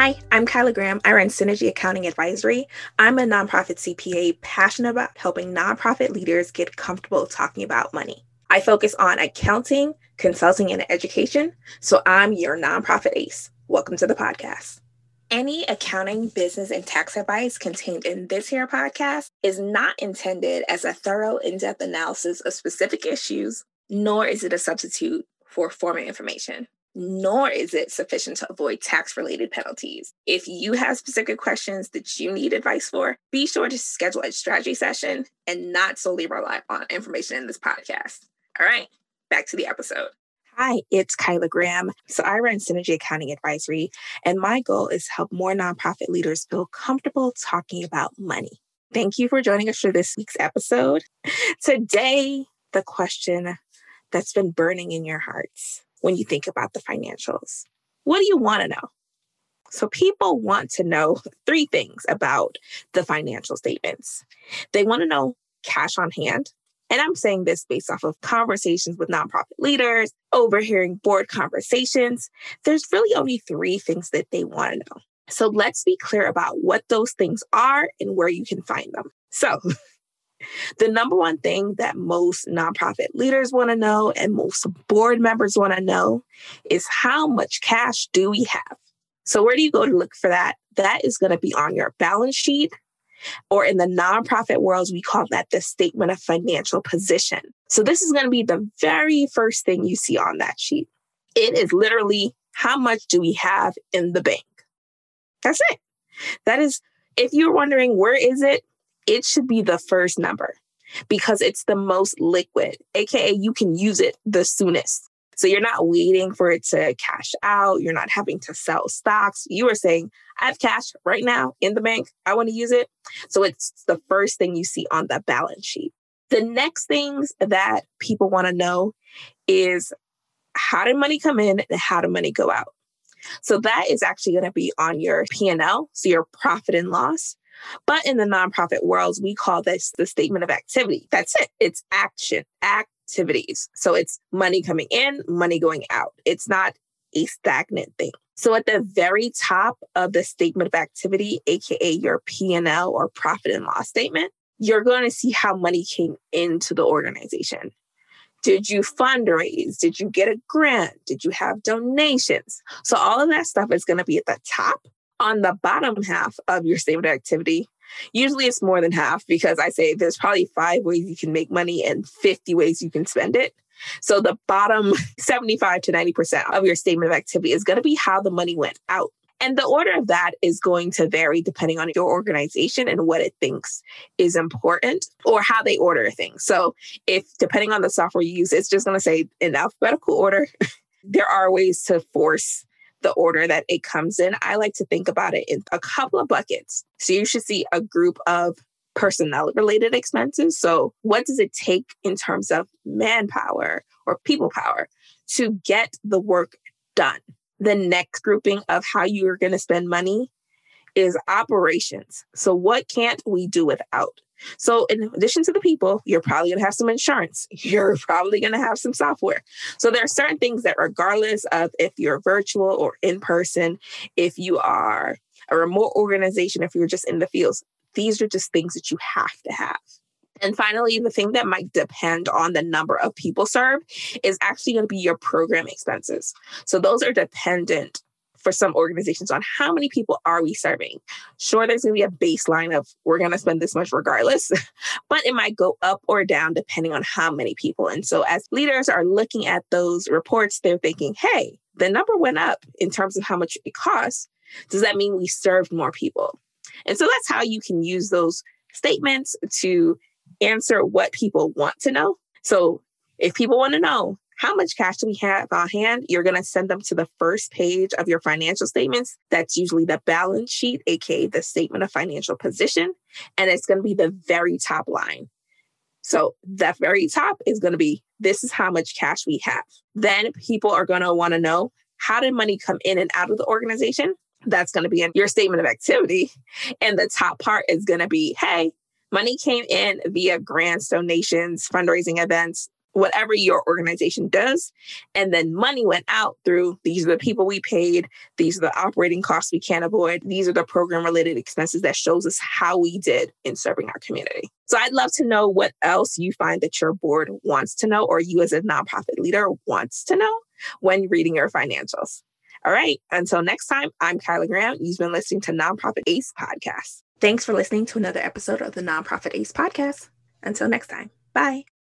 Hi, I'm Kyla Graham. I run Synergy Accounting Advisory. I'm a nonprofit CPA passionate about helping nonprofit leaders get comfortable talking about money. I focus on accounting, consulting, and education. So I'm your nonprofit ace. Welcome to the podcast. Any accounting, business, and tax advice contained in this here podcast is not intended as a thorough, in depth analysis of specific issues, nor is it a substitute for formal information nor is it sufficient to avoid tax related penalties. If you have specific questions that you need advice for, be sure to schedule a strategy session and not solely rely on information in this podcast. All right, back to the episode. Hi, it's Kyla Graham. So I run Synergy Accounting Advisory, and my goal is to help more nonprofit leaders feel comfortable talking about money. Thank you for joining us for this week's episode. Today, the question that's been burning in your hearts when you think about the financials? What do you want to know? So, people want to know three things about the financial statements. They want to know cash on hand. And I'm saying this based off of conversations with nonprofit leaders, overhearing board conversations. There's really only three things that they want to know. So, let's be clear about what those things are and where you can find them. So, The number one thing that most nonprofit leaders want to know and most board members want to know is how much cash do we have? So, where do you go to look for that? That is going to be on your balance sheet, or in the nonprofit worlds, we call that the statement of financial position. So, this is going to be the very first thing you see on that sheet. It is literally how much do we have in the bank? That's it. That is, if you're wondering where is it, it should be the first number because it's the most liquid, AKA, you can use it the soonest. So you're not waiting for it to cash out. You're not having to sell stocks. You are saying, I have cash right now in the bank. I want to use it. So it's the first thing you see on the balance sheet. The next things that people want to know is how did money come in and how did money go out? So that is actually going to be on your P&L, so your profit and loss. But in the nonprofit worlds, we call this the statement of activity. That's it. It's action, activities. So it's money coming in, money going out. It's not a stagnant thing. So at the very top of the statement of activity, aka your P&L or profit and loss statement, you're going to see how money came into the organization. Did you fundraise? Did you get a grant? Did you have donations? So all of that stuff is going to be at the top on the bottom half of your statement of activity, usually it's more than half because I say there's probably five ways you can make money and 50 ways you can spend it. So the bottom 75 to 90% of your statement of activity is going to be how the money went out. And the order of that is going to vary depending on your organization and what it thinks is important or how they order things. So, if depending on the software you use, it's just going to say in alphabetical order, there are ways to force the order that it comes in, I like to think about it in a couple of buckets. So you should see a group of personnel related expenses. So, what does it take in terms of manpower or people power to get the work done? The next grouping of how you are going to spend money is operations. So, what can't we do without? So, in addition to the people, you're probably going to have some insurance. You're probably going to have some software. So, there are certain things that, regardless of if you're virtual or in person, if you are a remote organization, if you're just in the fields, these are just things that you have to have. And finally, the thing that might depend on the number of people served is actually going to be your program expenses. So, those are dependent for some organizations on how many people are we serving. Sure, there's going to be a baseline of we're going to spend this much regardless, but it might go up or down depending on how many people. And so as leaders are looking at those reports, they're thinking, hey, the number went up in terms of how much it costs. Does that mean we served more people? And so that's how you can use those statements to answer what people want to know. So if people want to know how much cash do we have on hand? You're going to send them to the first page of your financial statements. That's usually the balance sheet, aka the statement of financial position. And it's going to be the very top line. So the very top is going to be this is how much cash we have. Then people are going to want to know how did money come in and out of the organization? That's going to be in your statement of activity. And the top part is going to be hey, money came in via grants, donations, fundraising events, whatever your organization does. And then money went out through these are the people we paid, these are the operating costs we can't avoid, these are the program related expenses that shows us how we did in serving our community. So I'd love to know what else you find that your board wants to know or you as a nonprofit leader wants to know when reading your financials. All right. Until next time, I'm Kyla Graham. You've been listening to Nonprofit Ace Podcast. Thanks for listening to another episode of the Nonprofit Ace Podcast. Until next time, bye.